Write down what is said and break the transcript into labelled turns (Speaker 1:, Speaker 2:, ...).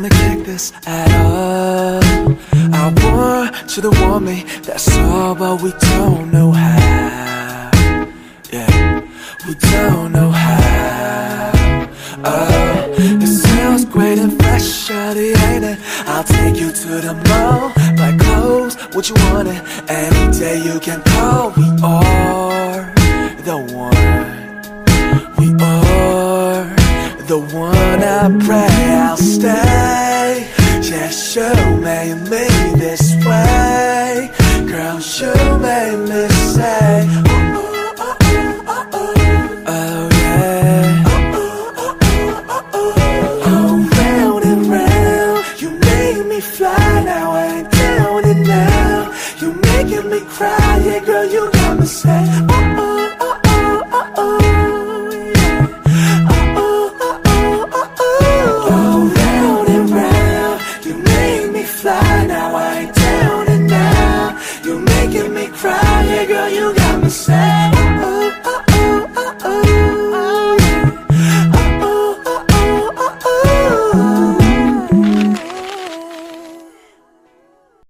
Speaker 1: wanna kick this at all. I want you to want me, that's all, but we don't know how. Yeah, we don't know how. Oh, it sounds great and fresh, shawty, ain't it? I'll take you to the mall clothes, what you want. Any day you can call, we are the one. We are the one I pray I'll stay. Yes, you made me this way. Girl, you made me say, it now. You're making me cry, yeah, girl, you got me sad. Oh, oh, oh, oh, oh, oh. Oh, oh, oh, oh, oh, oh. Round and round, you me fly, now I down and now. You're making me cry, yeah, girl, you got me sad.